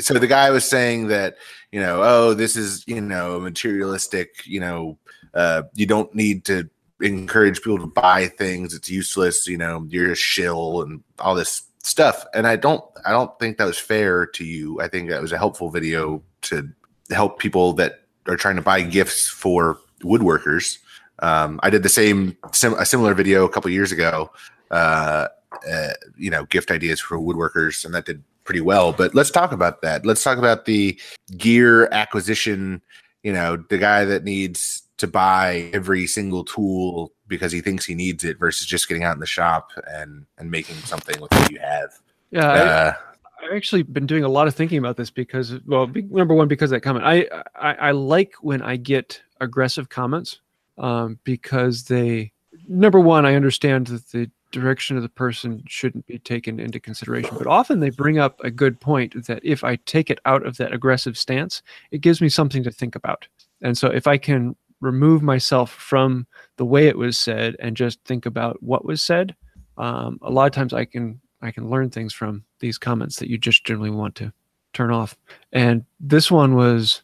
so the guy was saying that you know oh this is you know materialistic you know uh you don't need to encourage people to buy things. It's useless you know you're a shill and all this stuff. And i don't i don't think that was fair to you. I think that was a helpful video to help people that are trying to buy gifts for woodworkers. Um, i did the same sim- a similar video a couple years ago uh, uh, you know gift ideas for woodworkers and that did pretty well but let's talk about that let's talk about the gear acquisition you know the guy that needs to buy every single tool because he thinks he needs it versus just getting out in the shop and and making something with what you have yeah. I, uh, I've actually been doing a lot of thinking about this because, well, be, number one, because of that comment, I, I I like when I get aggressive comments um, because they, number one, I understand that the direction of the person shouldn't be taken into consideration, but often they bring up a good point that if I take it out of that aggressive stance, it gives me something to think about. And so if I can remove myself from the way it was said and just think about what was said, um, a lot of times I can I can learn things from these comments that you just generally want to turn off. And this one was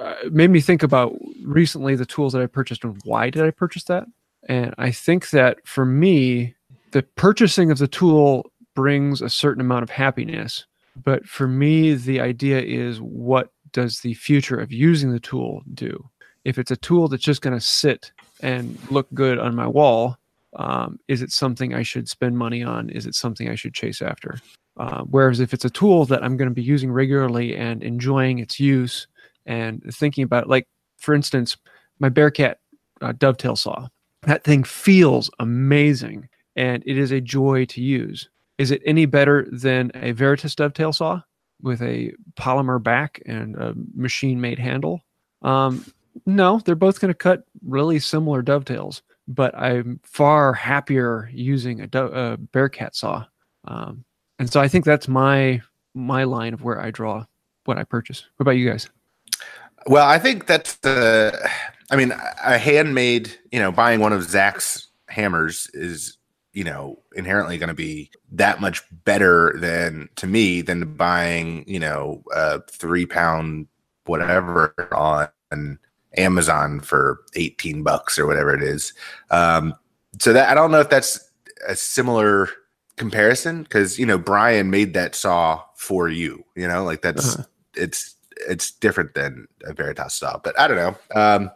uh, made me think about recently the tools that I purchased and why did I purchase that? And I think that for me, the purchasing of the tool brings a certain amount of happiness. But for me, the idea is what does the future of using the tool do? If it's a tool that's just going to sit and look good on my wall, um, is it something I should spend money on? Is it something I should chase after? Uh, whereas if it's a tool that I'm going to be using regularly and enjoying its use and thinking about, like for instance, my Bearcat uh, dovetail saw, that thing feels amazing and it is a joy to use. Is it any better than a Veritas dovetail saw with a polymer back and a machine made handle? Um, no, they're both going to cut really similar dovetails, but I'm far happier using a, do- a Bearcat saw. Um, and so I think that's my my line of where I draw what I purchase. What about you guys? Well, I think that's the. I mean, a handmade, you know, buying one of Zach's hammers is, you know, inherently going to be that much better than to me than buying, you know, a three pound whatever on Amazon for 18 bucks or whatever it is. Um, so that I don't know if that's a similar comparison because, you know, Brian made that saw for you, you know, like that's, Uh-huh. it's, it's different than a Veritas saw, but I don't know. Um,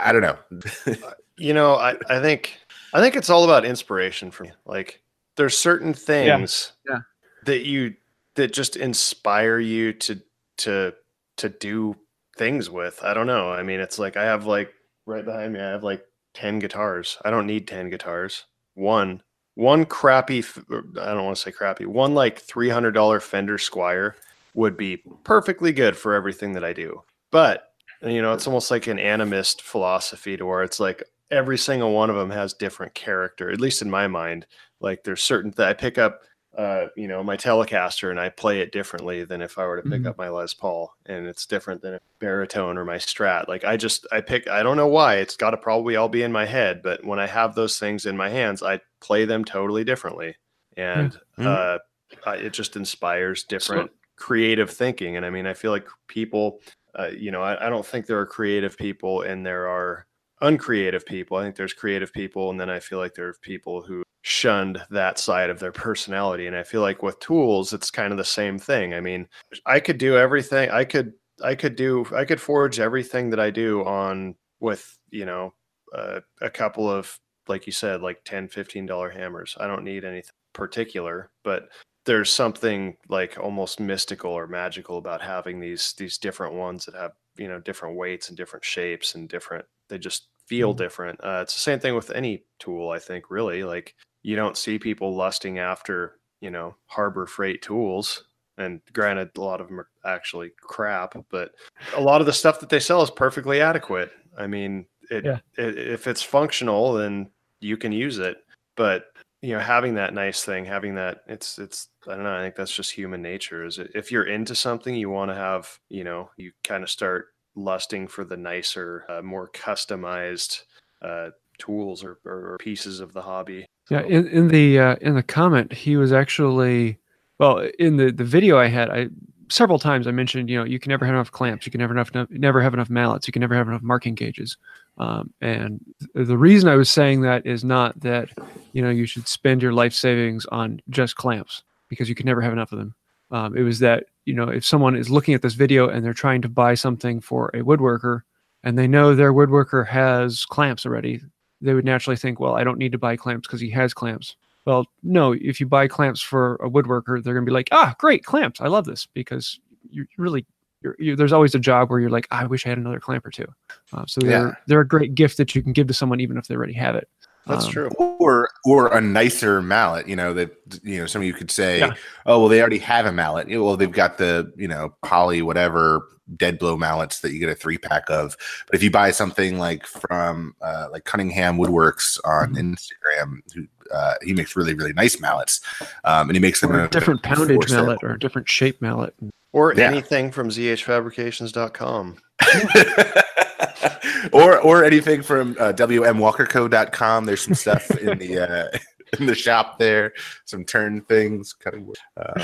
I don't know. Uh, you know I, I think i think it's all about inspiration for me. Like there's certain things Yeah. that you that just inspire you to to to do things with. I don't know. I mean it's like i have like right behind me i have like 10 guitars. I don't need 10 guitars. One one crappy er, i don't want to say crappy one like $300 fender squier would be perfectly good for everything that i do. But you know it's almost like an animist philosophy to where it's like every single one of them has different character at least in my mind like there's certain that i pick up uh you know my telecaster and i play it differently than if i were to pick Mhm. up my les paul and it's different than a baritone or my strat like i just i pick i don't know why it's got to probably all be in my head but when i have those things in my hands i play them totally differently and Mhm. uh I- it just inspires different creative thinking and i mean i feel like people uh, you know I, I don't think there are creative people and there are uncreative people. I think there's creative people and then i feel like there are people who shunned that side of their personality. And i feel like with tools it's kind of the same thing. I mean i could do everything i could i could do i could forge everything that i do on with you know uh, a couple of like you said like 10 15 dollar hammers. I don't need anything particular but there's something like almost mystical or magical about having these these different ones that have you know different weights and different shapes and different they just feel Mhm. different uh, it's the same thing with any tool i think really like you don't see people lusting after you know harbor freight tools and granted a lot of them are actually crap but a lot of the stuff that they sell is perfectly adequate i mean it, Yeah. it if it's functional then you can use it but you know having that nice thing having that it's it's i don't know i think that's just human nature is it, if you're into something you want to have you know you kind of start lusting for the nicer uh, more customized uh, tools or, or pieces of the hobby Yeah, in, in the uh, in the comment, he was actually well in the the video I had. I several times I mentioned you know you can never have enough clamps, you can never have enough never have enough mallets, you can never have enough marking gauges. Um, and the reason I was saying that is not that you know you should spend your life savings on just clamps because you can never have enough of them. Um, it was that you know if someone is looking at this video and they're trying to buy something for a woodworker and they know their woodworker has clamps already, they would naturally think, well, I don't need to buy clamps because he has clamps. Well, no, if you buy clamps for a woodworker, they're going to be like, ah, great, clamps. I love this because you really, you're, you there's always a job where you're like, I wish I had another clamp or two. Uh, so they're, Yeah. they're a great gift that you can give to someone even if they already have it. that's Um, true or or a nicer mallet you know that you know some of you could say Yeah. oh well they already have a mallet well they've got the you know poly whatever dead blow mallets that you get a three pack of but if you buy something like from uh, like cunningham woodworks on Mhm. instagram who uh, he makes really really nice mallets um, and he makes them a different poundage mallet or a different shape mallet. Or Yeah. anything from zhfabrications.com or or anything from uh, wmwalkerco.com. There's some stuff in the uh, in the shop there, some turn things, cutting wood. Um,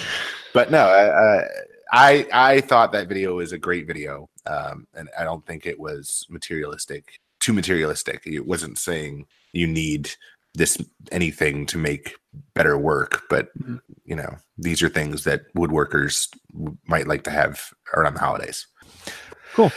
but no, I, I I thought that video was a great video, um, and I don't think it was materialistic, too materialistic. It wasn't saying you need this anything to make better work, but Mhm. you know these are things that woodworkers might like to have around the holidays. Cool.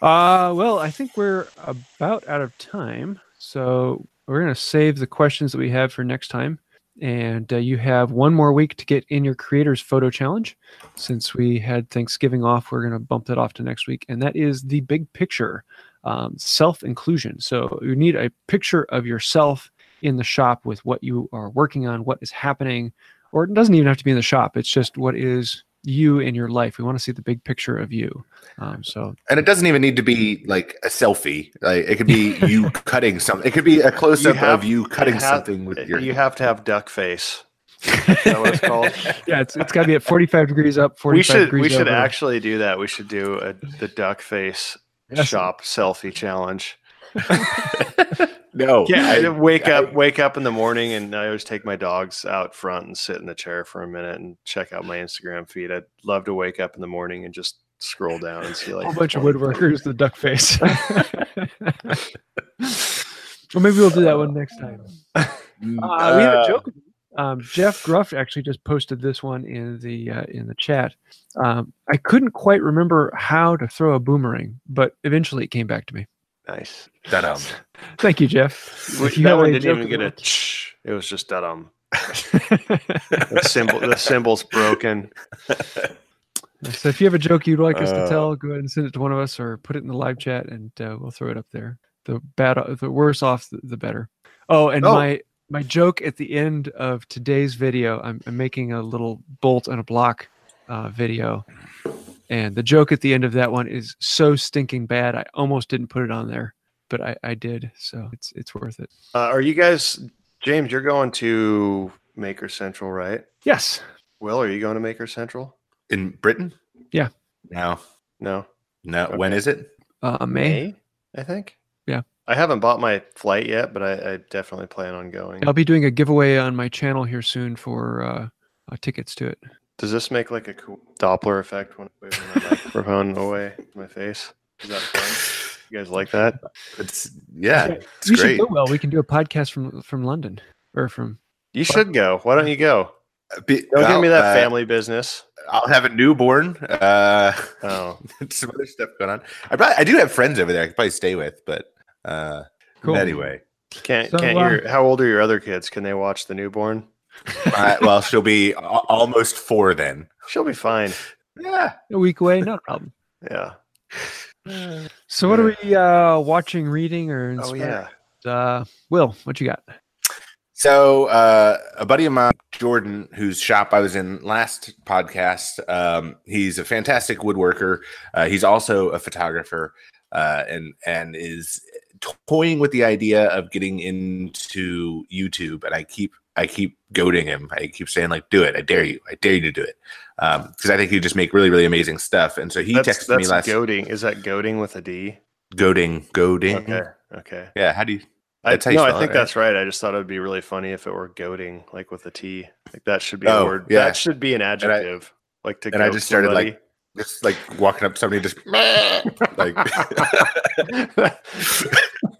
Uh, well, I think we're about out of time. So we're going to save the questions that we have for next time. And uh, you have one more week to get in your creators photo challenge. Since we had Thanksgiving off, we're going to bump that off to next week. And that is the big picture um, self inclusion. So you need a picture of yourself in the shop with what you are working on, what is happening, or it doesn't even have to be in the shop. It's just what is you in your life. We want to see the big picture of you. Um, so And it doesn't even need to be like a selfie. Like it could be you cutting something. It could be a close up of you cutting it have- something with your. you have to have duck face Is that what it's called? yeah, it's, it's got to be at 45 degrees up, 45 we should degrees we should over. actually do that. We should do a the duck face Yes. shop selfie challenge. no. Yeah, I I- wake I- up wake up in the morning and I always take my dogs out front and sit in the chair for a minute and check out my Instagram feed. I'd love to wake up in the morning and just scroll down and see a like whole bunch of woodworkers, the duck face. well, maybe we'll do that one next time. Uh, we had a Uh, joke. Um, Jeff Gruff actually just posted this one in the uh, in the chat. Um, I couldn't quite remember how to throw a boomerang, but eventually it came back to me. Nice. da-dum. Thank you, Jeff. Which, If you that one didn't even get a ch. It was just that um the symbol the symbol's broken. So if you have a joke you'd like us to Uh, tell, go ahead and send it to one of us or put it in the live chat, and uh, we'll throw it up there. The bad, the worse off, the, the better. Oh, and Oh. my my joke at the end of today's video, I'm, I'm making a little bolt and a block uh, video, and the joke at the end of that one is so stinking bad. I almost didn't put it on there, but I, I did, so it's it's worth it. Uh, are you guys James, you're going to Maker Central, right? Yes. Will, are you going to Maker Central? In Britain? Yeah. No. No. No. When Okay. is it? Uh, May. I think. Yeah. I haven't bought my flight yet, but I, I definitely plan on going. I'll be doing a giveaway on my channel here soon for uh, uh, tickets to it. Does this make like a cool Doppler effect when I wave my microphone away from my face? Is that fun? You guys like that? It's yeah. Yeah, It's you should great. go well. We can do a podcast from from London or from You should go. Why don't you go? Be- Don't give me that uh, family business. I'll have a newborn. Uh, Oh, some other stuff going on. I probably I do have friends over there. I could probably stay with, but uh, Cool. anyway. can't So, can't uh, your how old are your other kids? Can they watch the newborn? Uh, well, she'll be a- almost four then. She'll be fine. Yeah. A week away, not a problem. Yeah. So, what are we uh, watching, reading, or Oh yeah. Uh, Will, what you got? So uh, a buddy of mine, Jordan, whose shop I was in last podcast, um, he's a fantastic woodworker. Uh, he's also a photographer, uh, and and is toying with the idea of getting into YouTube. And I keep I keep goading him. I keep saying like, "Do it! I dare you! I dare you to do it!" Um, because I think you just make really really amazing stuff. And so he that's texted me that's last goading. Is that goading with a D? goading goading. Okay. Okay. Yeah. How do you? I, That's how you no, I spell it, think right? that's right. I just thought it would be really funny if it were goading, like with a T. Like that should be Oh, a word. yeah. That should be an adjective. like to and I just started, somebody. like, Just like walking up to somebody, just like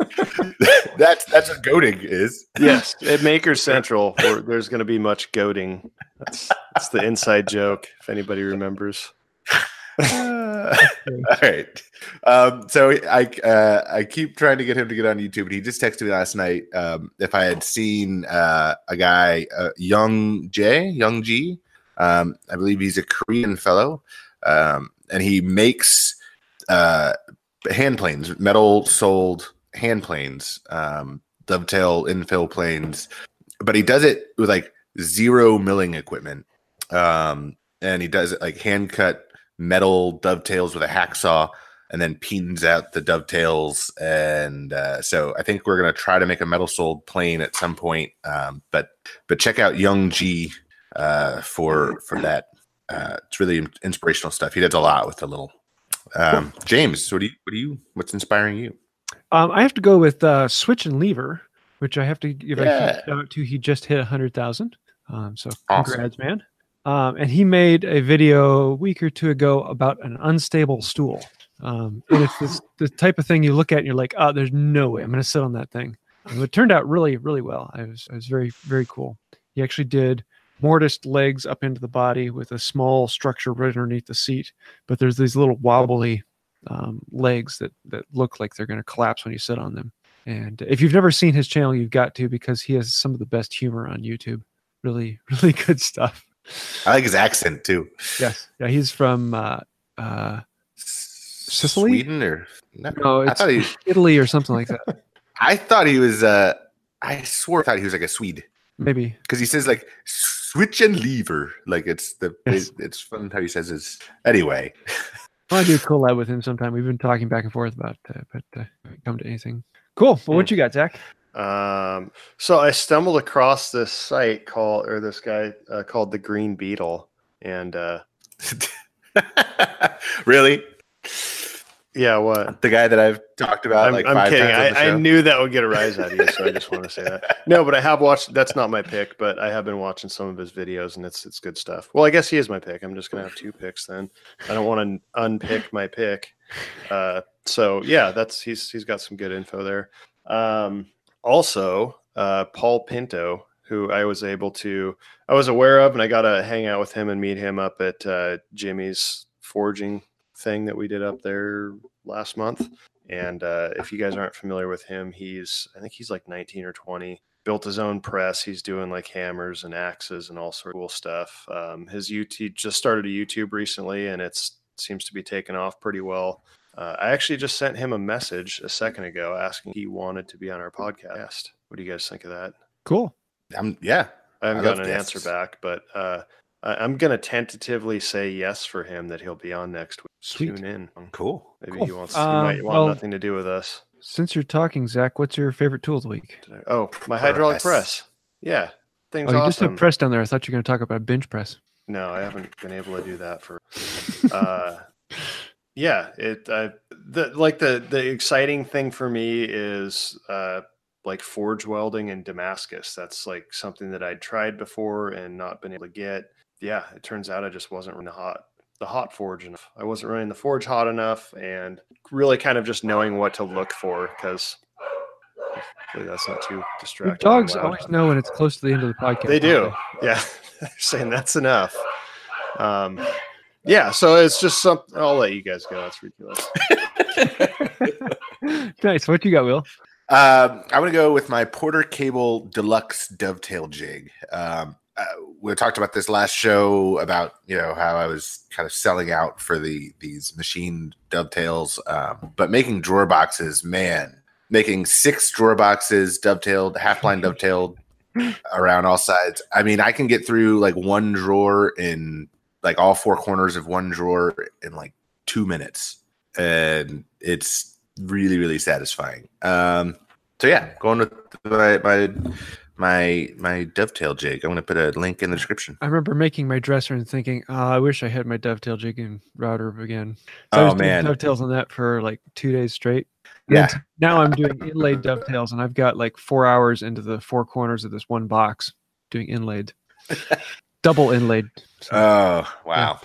that's that's what goading is. yes, at Maker Central, there's going to be much goading. That's, that's the inside joke, if anybody remembers. All right. Um, so I uh, I keep trying to get him to get on YouTube, and he just texted me last night um, if I had seen uh, a guy, uh, Young J, Young G. Um, I believe he's a Korean fellow, um, and he makes uh, hand planes, metal soled hand planes, um, dovetail infill planes, but he does it with like zero milling equipment, um, and he does it like hand cut metal dovetails with a hacksaw and then peens out the dovetails. And uh, so i think we're going to try to make a metal soled plane at some point um, but but check out young g uh, for for that. Uh, it's really inspirational stuff. He does a lot with the little um, james what do you what do you what's inspiring you Um, I have to go with uh, Switch and Lever, which I have to give a Yeah. huge shout out to. He just hit a hundred thousand. Um, so Awesome. congrats, man. Um, and he made a video a week or two ago about an unstable stool. Um, and it's this the type of thing you look at and you're like, oh, there's no way I'm going to sit on that thing. And it turned out really, really well. I was, I was very, very cool. He actually did mortised legs up into the body with a small structure right underneath the seat, but there's these little wobbly um, legs that that look like they're going to collapse when you sit on them. And if you've never seen his channel, you've got to because he has some of the best humor on YouTube. Really, really good stuff. i like his accent too Yes, yeah, he's from uh, uh, sicily sweden or no, no, it's he Italy or something like that. i thought he was uh i swore i thought he was like a swede Maybe. because he says like switch and lever like it's the Yes. it- it's fun how he says his anyway I want do a collab with him sometime. We've been talking back and forth about, uh, but uh, come to anything. Cool. Well, what you got, Zach? Um, so I stumbled across this site called, or this guy uh, called the Green Beetle, and uh, really yeah, what? the guy that i've talked about I'm, like I'm five kidding. times on the I, I knew that would get a rise out of you, so I just want to say that. No, but I have watched. That's not my pick, but I have been watching some of his videos, and it's it's good stuff. Well, I guess he is my pick. I'm just gonna have two picks then. I don't want to unpick my pick. Uh, so yeah, that's he's he's got some good info there. Um, also, uh, Paul Pinto, who I was able to, I was aware of, and I got to hang out with him and meet him up at uh, Jimmy's forging thing that we did up there last month. And uh, if you guys aren't familiar with him, he's I think he's like 19 or 20. Built his own press. He's doing like hammers and axes and all sort of cool stuff. Um, his YouTube just started a YouTube recently, and it's seems to be taking off pretty well. Uh, I actually just sent him a message a second ago asking he wanted to be on our podcast. What do you guys think of that? Cool. I'm, yeah I haven't I gotten an answer back, but uh, I, I'm going to tentatively say yes for him that he'll be on next week. Sweet. Tune in. cool Maybe Cool. he wants. he Um, might want well- nothing to do with us. Since you're talking, Zach, what's your favorite tool of the week? I- Oh, my hydraulic Press. press. Yeah, thing's Oh, you just awesome. have press down there. I thought you were going to talk about bench press. no, I haven't been able to do that for. Uh, yeah, it. Uh, the like the the exciting thing for me is uh, like forge welding in Damascus. That's like something that I'd tried before and not been able to get. Yeah, it turns out I just wasn't running the hot the hot forge enough. I wasn't running the forge hot enough, and really kind of just knowing what to look for because. That's not too distracting. and dogs always know when it's close to the end of the podcast. They don't do. Yeah. saying that's enough. Um, yeah, so it's just something. I'll let you guys go. That's ridiculous. nice. What you got, Will? Um, I'm gonna go with my Porter Cable Deluxe Dovetail Jig. Um, uh, we talked about this last show about you know how I was kind of selling out for the these machine dovetails, um, but making drawer boxes, man, making six drawer boxes dovetailed, half line dovetailed around all sides. I mean, I can get through like one drawer in like all four corners of one drawer in like two minutes, and it's really really satisfying. Um, so yeah, going with my my my my dovetail jig. I'm going to put a link in the description. I remember making my dresser and thinking, oh, I wish I had my dovetail jig and router again. So I Oh, was doing man. dovetails on that for like two days straight. Yeah. And Now I'm doing inlaid dovetails, and I've got like four hours into the four corners of this one box doing inlaid, double inlaid. So, Oh wow!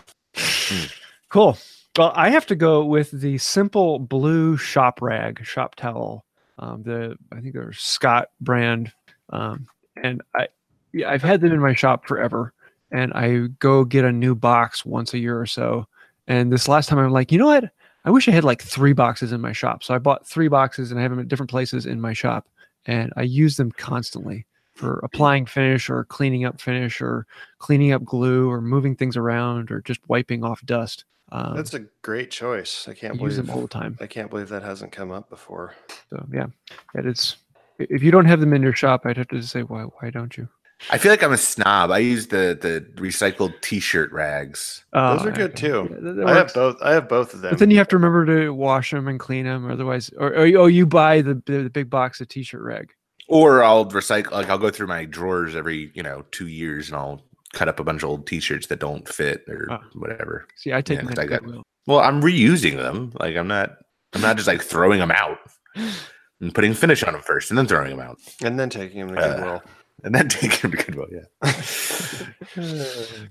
cool. Well, I have to go with the simple blue shop rag, shop towel. Um, the I think they're Scott brand, um, and I yeah, I've had them in my shop forever. And I go get a new box once a year or so. And this last time I'm like, you know what? I wish I had like three boxes in my shop. So I bought three boxes and I have them at different places in my shop, and I use them constantly for applying finish or cleaning up finish or cleaning up glue or moving things around or just wiping off dust. Um, That's a great choice. I I can't use believe them all the time. I can't believe that hasn't come up before. So yeah, it is. If you don't have them in your shop, I'd have to say why. Why don't you? I feel like I'm a snob. I use the the recycled T-shirt rags. Uh, Those are good too. yeah, that- that I have both. I have both of them. But then you have to remember to wash them and clean them, otherwise, or, or you- oh, you buy the, the the big box of t-shirt rag. Or I'll recycle. Like I'll go through my drawers every you know two years, and I'll cut up a bunch of old T-shirts that don't fit or Oh. whatever. See, I take Yeah, them 'cause to I got- Well, I'm reusing them. Like I'm not. I'm not just like throwing them out and putting finish on them first, and then throwing them out, and then taking them to Uh, Goodwill. and then taking them to Goodwill. Yeah.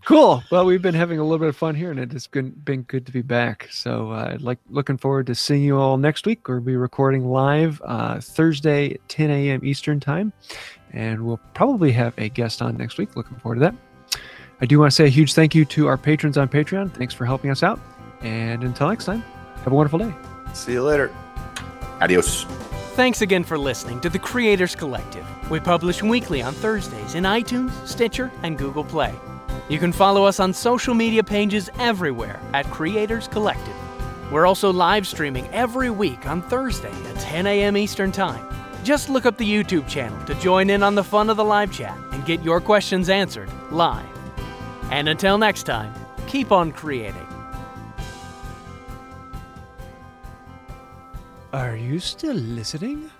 Cool. Well, we've been having a little bit of fun here, and it has been, been good to be back. So, uh, like, looking forward to seeing you all next week. We'll be recording live uh, Thursday, 10 a.m. Eastern time, and we'll probably have a guest on next week. Looking forward to that. I do want to say a huge thank you to our patrons on Patreon. Thanks for helping us out, and until next time, have a wonderful day. See you later. Adios. Thanks again for listening to the Creators Collective. We publish weekly on Thursdays in iTunes, Stitcher, and Google Play. You can follow us on social media pages everywhere at Creators Collective. We're also live streaming every week on Thursday at 10 a.m. Eastern Time. Just look up the YouTube channel to join in on the fun of the live chat and get your questions answered live. And until next time, keep on creating. Are you still listening?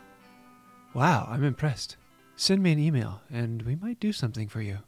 Wow, I'm impressed. Send me an email, and we might do something for you.